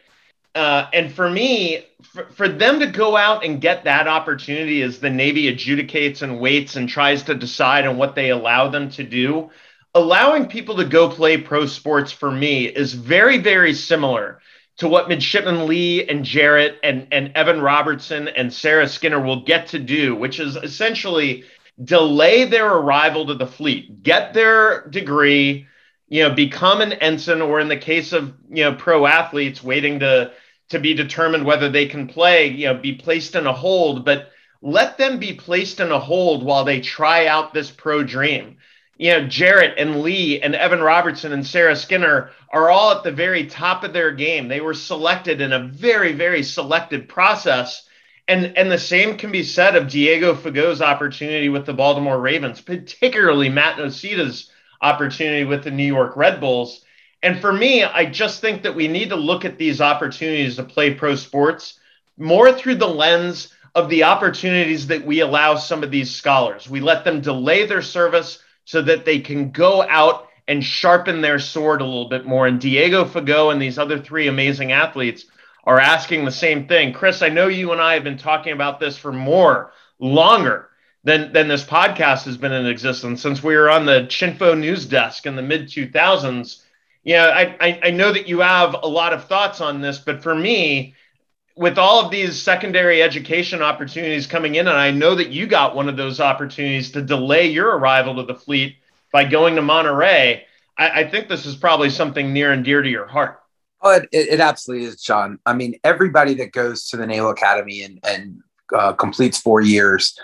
Uh, and for me, for, for them to go out and get that opportunity as the Navy adjudicates and waits and tries to decide on what they allow them to do, allowing people to go play pro sports for me is very, very similar to what Midshipman Lee and Jarrett and, and Evan Robertson and Sarah Skinner will get to do, which is essentially delay their arrival to the fleet, get their degree, you know, become an ensign, or in the case of you know pro athletes waiting to to be determined whether they can play, you know, be placed in a hold, but let them be placed in a hold while they try out this pro dream you know, Jarrett and Lee and Evan Robertson and Sarah Skinner are all at the very top of their game. They were selected in a very, very selected process. And, and the same can be said of Diego Fagot's opportunity with the Baltimore Ravens, particularly Matt Nocita's opportunity with the New York Red Bulls. And for me, I just think that we need to look at these opportunities to play pro sports more through the lens of the opportunities that we allow some of these scholars. We let them delay their service so that they can go out and sharpen their sword a little bit more. And Diego Fagot and these other three amazing athletes are asking the same thing. Chris, I know you and I have been talking about this for more, longer than, than this podcast has been in existence since we were on the Chinfo news desk in the mid 2000s. Yeah, I, I, I know that you have a lot of thoughts on this, but for me, with all of these secondary education opportunities coming in, and I know that you got one of those opportunities to delay your arrival to the fleet by going to Monterey, I, I think this is probably something near and dear to your heart. Oh, it, it, absolutely is, John. I mean, everybody that goes to the Naval Academy and, and uh, completes four years,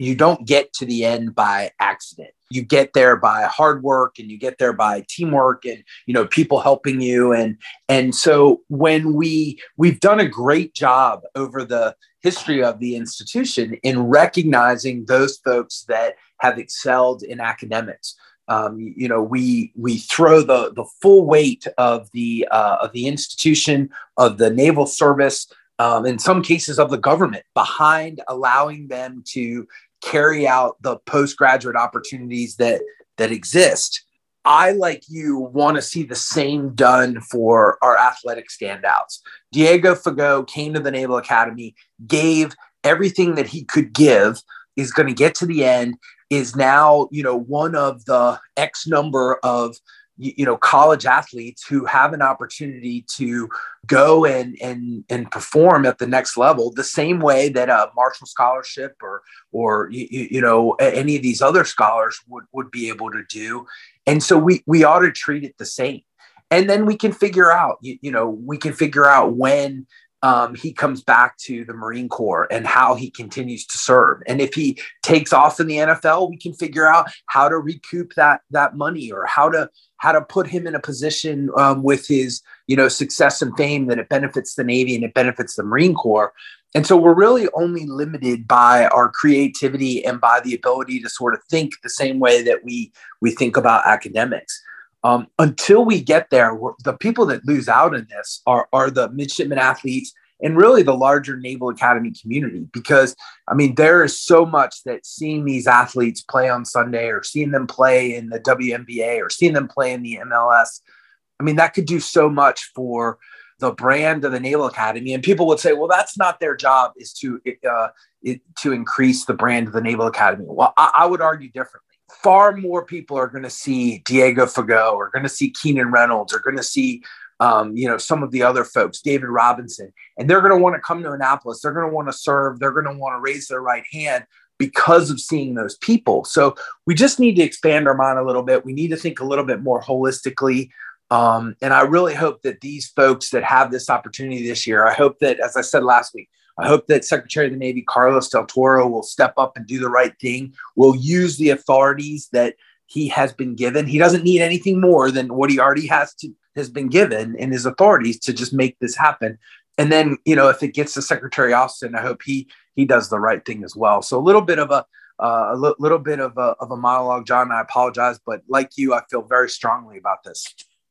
you don't get to the end by accident. You get there by hard work and you get there by teamwork and you know people helping you. And and so when we we've done a great job over the history of the institution in recognizing those folks that have excelled in academics. Um, you know we we throw the the full weight of the uh, of the institution of the naval service um, in some cases of the government behind allowing them to carry out the postgraduate opportunities that that exist. I, like you, want to see the same done for our athletic standouts. Diego Fagot came to the Naval Academy, gave everything that he could give, is going to get to the end, is now, you know, one of the X number of you know college athletes who have an opportunity to go and and and perform at the next level the same way that a marshall scholarship or or you, you know any of these other scholars would would be able to do. And so we we ought to treat it the same. And then we can figure out you, you know we can figure out when um, he comes back to the Marine Corps and how he continues to serve. And if he takes off in the NFL, we can figure out how to recoup that that money or how to how to put him in a position um, with his you know success and fame that it benefits the Navy and it benefits the Marine Corps. And so we're really only limited by our creativity and by the ability to sort of think the same way that we we think about academics. Um, until we get there, the people that lose out in this are, are the midshipman athletes and really the larger Naval Academy community. Because, I mean, there is so much that seeing these athletes play on Sunday or seeing them play in the WNBA or seeing them play in the MLS, I mean, that could do so much for the brand of the Naval Academy. And people would say, well, that's not their job is to, uh, it, to increase the brand of the Naval Academy. Well, I, I would argue differently far more people are going to see Diego Fagot, or going to see Keenan Reynolds, or going to see, um, you know, some of the other folks, David Robinson, and they're going to want to come to Annapolis. They're going to want to serve. They're going to want to raise their right hand. because of seeing those people. So we just need to expand our mind a little bit. We need to think a little bit more holistically. Um, and I really hope that these folks that have this opportunity this year, I hope that, as I said last week, I hope that Secretary of the Navy Carlos Del Toro will step up and do the right thing, will use the authorities that he has been given. He doesn't need anything more than what he already has to has been given in his authorities to just make this happen. And then, you know, if it gets to Secretary Austin, I hope he he does the right thing as well. So a little bit of a uh, little bit of a, of a monologue, John. I apologize, but like you, I feel very strongly about this.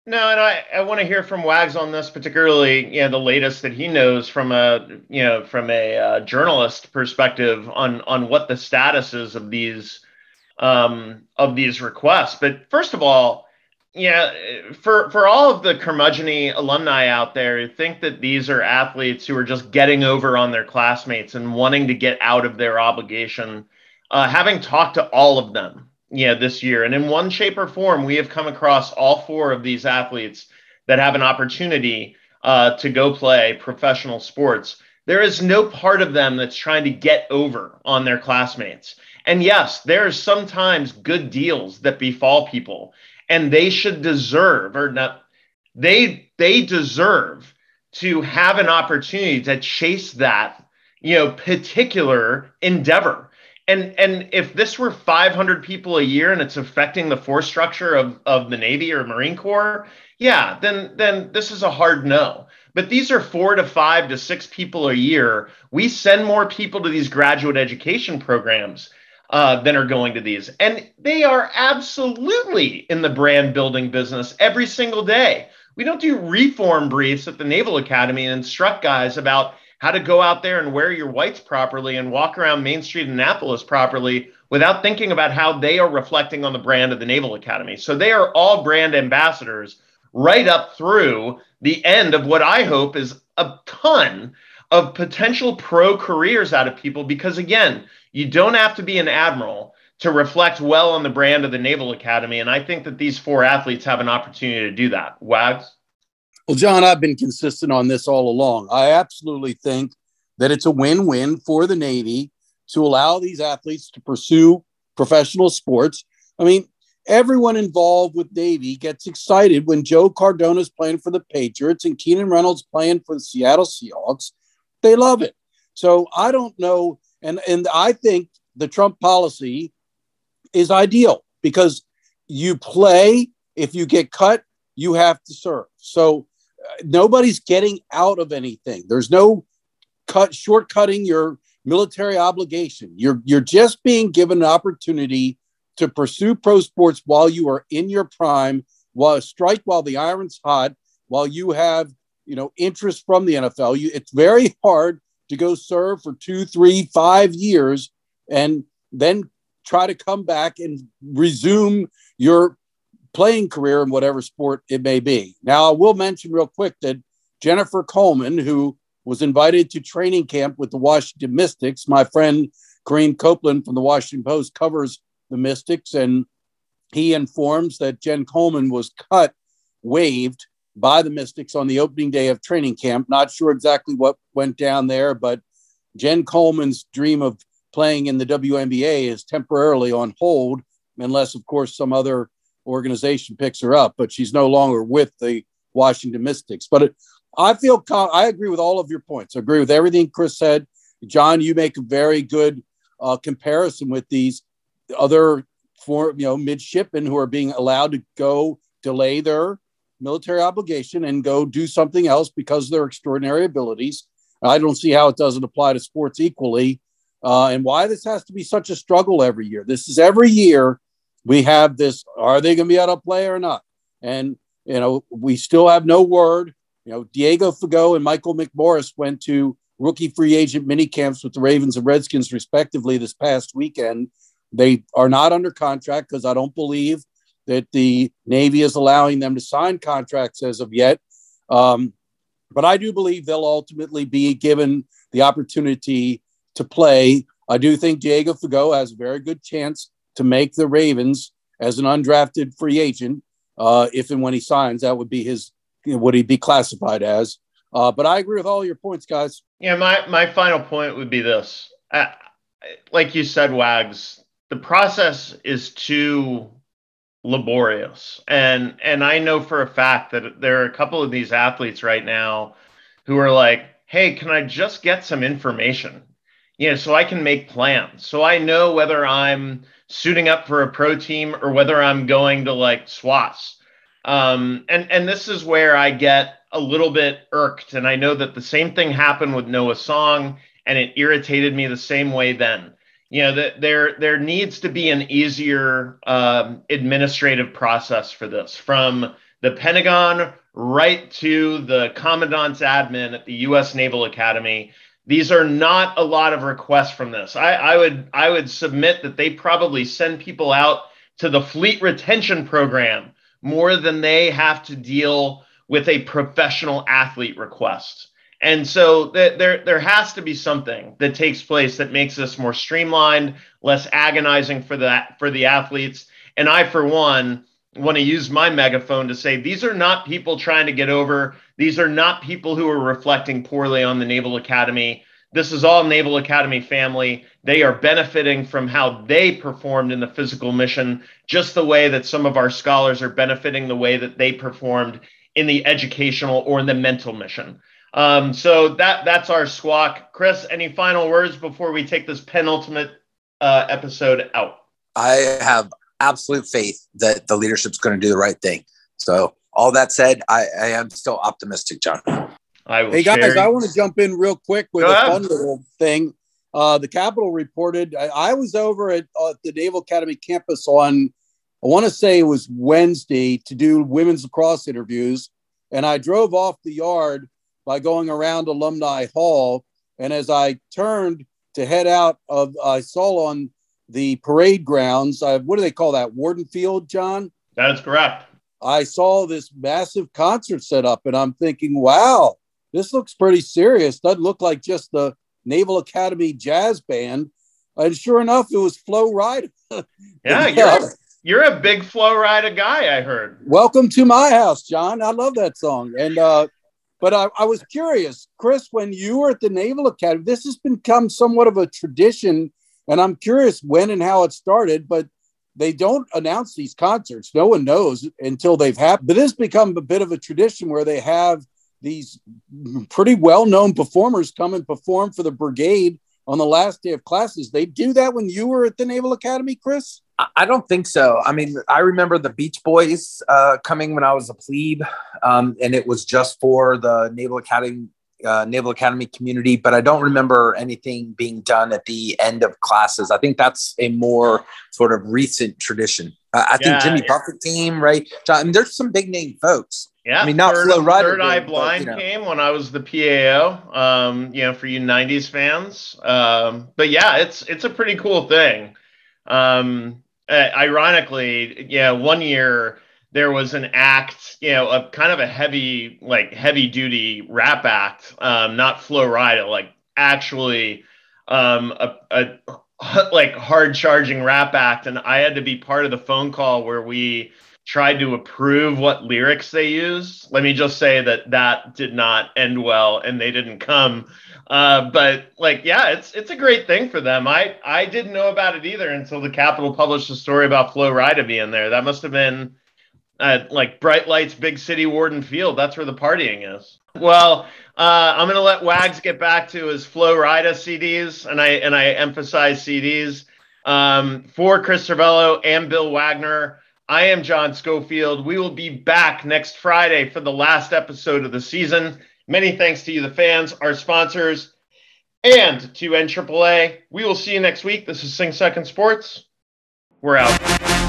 No, and I, I want to hear from Wags on this, particularly, you know, the latest that he knows from a, you know, from a uh, journalist perspective on on what the status is of these um, of these requests. But first of all, yeah, for for all of the curmudgeony alumni out there who think that these are athletes who are just getting over on their classmates and wanting to get out of their obligation, uh, having talked to all of them yeah, this year. And in one shape or form, we have come across all four of these athletes that have an opportunity uh, to go play professional sports. There is no part of them that's trying to get over on their classmates. And yes, there are sometimes good deals that befall people, and they should deserve, or not, they they deserve to have an opportunity to chase that, you know, particular endeavor and and if this were 500 people a year and it's affecting the force structure of of the navy or marine corps yeah then then this is a hard no. But these are four to five to six people a year. We send more people to these graduate education programs uh, than are going to these. And they are absolutely in the brand building business every single day. We don't do reform briefs at the naval academy and instruct guys about how to go out there and wear your whites properly and walk around Main Street in Annapolis properly without thinking about how they are reflecting on the brand of the Naval Academy. So they are all brand ambassadors right up through the end of what I hope is a ton of potential pro careers out of people because again, you don't have to be an admiral to reflect well on the brand of the Naval Academy and I think that these four athletes have an opportunity to do that. Wags well, John, I've been consistent on this all along. I absolutely think that it's a win win for the Navy to allow these athletes to pursue professional sports. I mean, everyone involved with Navy gets excited when Joe Cardona is playing for the Patriots and Keenan Reynolds playing for the Seattle Seahawks. They love it. So I don't know. And, and I think the Trump policy is ideal because you play. If you get cut, you have to serve. So nobody's getting out of anything. There's no cut shortcutting your military obligation. You're you're just being given an opportunity to pursue pro sports while you are in your prime, while strike while the iron's hot, while you have you know interest from the NFL. You, it's very hard to go serve for two, three, five years, and then try to come back and resume your playing career in whatever sport it may be. Now, I will mention real quick that Jennifer Coleman, who was invited to training camp with the Washington Mystics, my friend Kareem Copeland from the Washington Post covers the Mystics, and he informs that Jen Coleman was cut, waived by the Mystics on the opening day of training camp. Not sure exactly what went down there, but Jen Coleman's dream of playing in the WNBA is temporarily on hold, unless, of course, some other organization picks her up, but she's no longer with the Washington Mystics. But it, I feel I agree with all of your points. I agree with everything Chris said. John, you make a very good uh, comparison with these other for you know midshipmen who are being allowed to go delay their military obligation and go do something else because of their extraordinary abilities. I don't see how it doesn't apply to sports equally, uh, and why this has to be such a struggle every year. This is every year we have this are they going to be able to play or not? And, you know, we still have no word. You know, Diego Fagot and Michael McMorris went to rookie free agent mini camps with the Ravens and Redskins, respectively, this past weekend. They are not under contract because I don't believe that the Navy is allowing them to sign contracts as of yet. Um, but I do believe they'll ultimately be given the opportunity to play. I do think Diego Fagot has a very good chance to make the Ravens as an undrafted free agent. Uh, if and when he signs, that would be his, you know, would he be classified as? Uh, but I agree with all your points, guys. Yeah, my, my final point would be this. I, like you said, Wags, the process is too laborious. And and I know for a fact that there are a couple of these athletes right now who are like, "Hey, can I just get some information?" You know, so I can make plans. So I know whether I'm suiting up for a pro team or whether I'm going to like SWOS. Um, and and this is where I get a little bit irked. And I know that the same thing happened with Noah Song, and it irritated me the same way then you know that there there needs to be an easier um, administrative process for this from the pentagon right to the commandant's admin at the u.s naval academy these are not a lot of requests from this I, I would i would submit that they probably send people out to the fleet retention program more than they have to deal with a professional athlete request and so th- there there has to be something that takes place that makes this more streamlined, less agonizing for that for the athletes. And I, for one, want to use my megaphone to say these are not people trying to get over. These are not people who are reflecting poorly on the Naval Academy. This is all Naval Academy family. They are benefiting from how they performed in the physical mission, just the way that some of our scholars are benefiting the way that they performed in the educational or in the mental mission. Um, so that that's our squawk. Chris, any final words before we take this penultimate uh, episode out? I have absolute faith that the leadership's going to do the right thing. So all that said, I, I am still optimistic, John. hey guys, share. I want to jump in real quick with Go a ahead. fun little thing. Uh, the Capital reported. I, I was over at uh, the Naval Academy campus on, I want to say it was Wednesday to do women's lacrosse interviews, and I drove off the yard by going around Alumni Hall. And as I turned to head out of, I saw on the parade grounds, uh, what do they call that? Worden Field, John? That is correct. I saw this massive concert set up, and I'm thinking, wow, this looks pretty serious. Doesn't look like just the Naval Academy Jazz Band. And sure enough, it was Flo Rida. yeah, you're, you're a big Flo Rida guy, I heard. Welcome to my house, John. I love that song. And uh, but I, I, was curious, Chris, when you were at the Naval Academy, this has become somewhat of a tradition. And I'm curious when and how it started, but they don't announce these concerts. No one knows until they've happened. But it's become a bit of a tradition where they have these pretty well known performers come and perform for the brigade on the last day of classes. They do that when you were at the Naval Academy, Chris? I don't think so. I mean, I remember the Beach Boys uh, coming when I was a plebe, um, and it was just for the Naval Academy uh, Naval Academy community, but I don't remember anything being done at the end of classes. I think that's a more sort of recent tradition. Uh, I yeah, think Jimmy yeah. Buffett team, right? I mean, there's some big name folks. Yeah, I mean, not third, Flo Rida. Third Eye Blind but, you know. came when I was the PAO. Um, you know, for you '90s fans. Um, but yeah, it's it's a pretty cool thing. Um, uh, ironically, yeah, one year there was an act, you know, a kind of a heavy, like heavy duty rap act, um, not Flo Rida, like actually um, a, a like hard charging rap act, and I had to be part of the phone call where we tried to approve what lyrics they used. Let me just say that that did not end well, and they didn't come uh, but like, yeah, it's it's a great thing for them. I I didn't know about it either until the Capital published a story about Flo Rida being there. That must have been uh, like bright lights, big city, Worden Field. That's where the partying is. Well, uh, I'm gonna let Wags get back to his Flo Rida CDs, and I and I emphasize CDs. Um, for Chris Servello and Bill Wagner, I am John Schofield. We will be back next Friday for the last episode of the season. Many thanks to you, the fans, our sponsors, and to NAAA. We will see you next week. This is Sing Second Sports. We're out.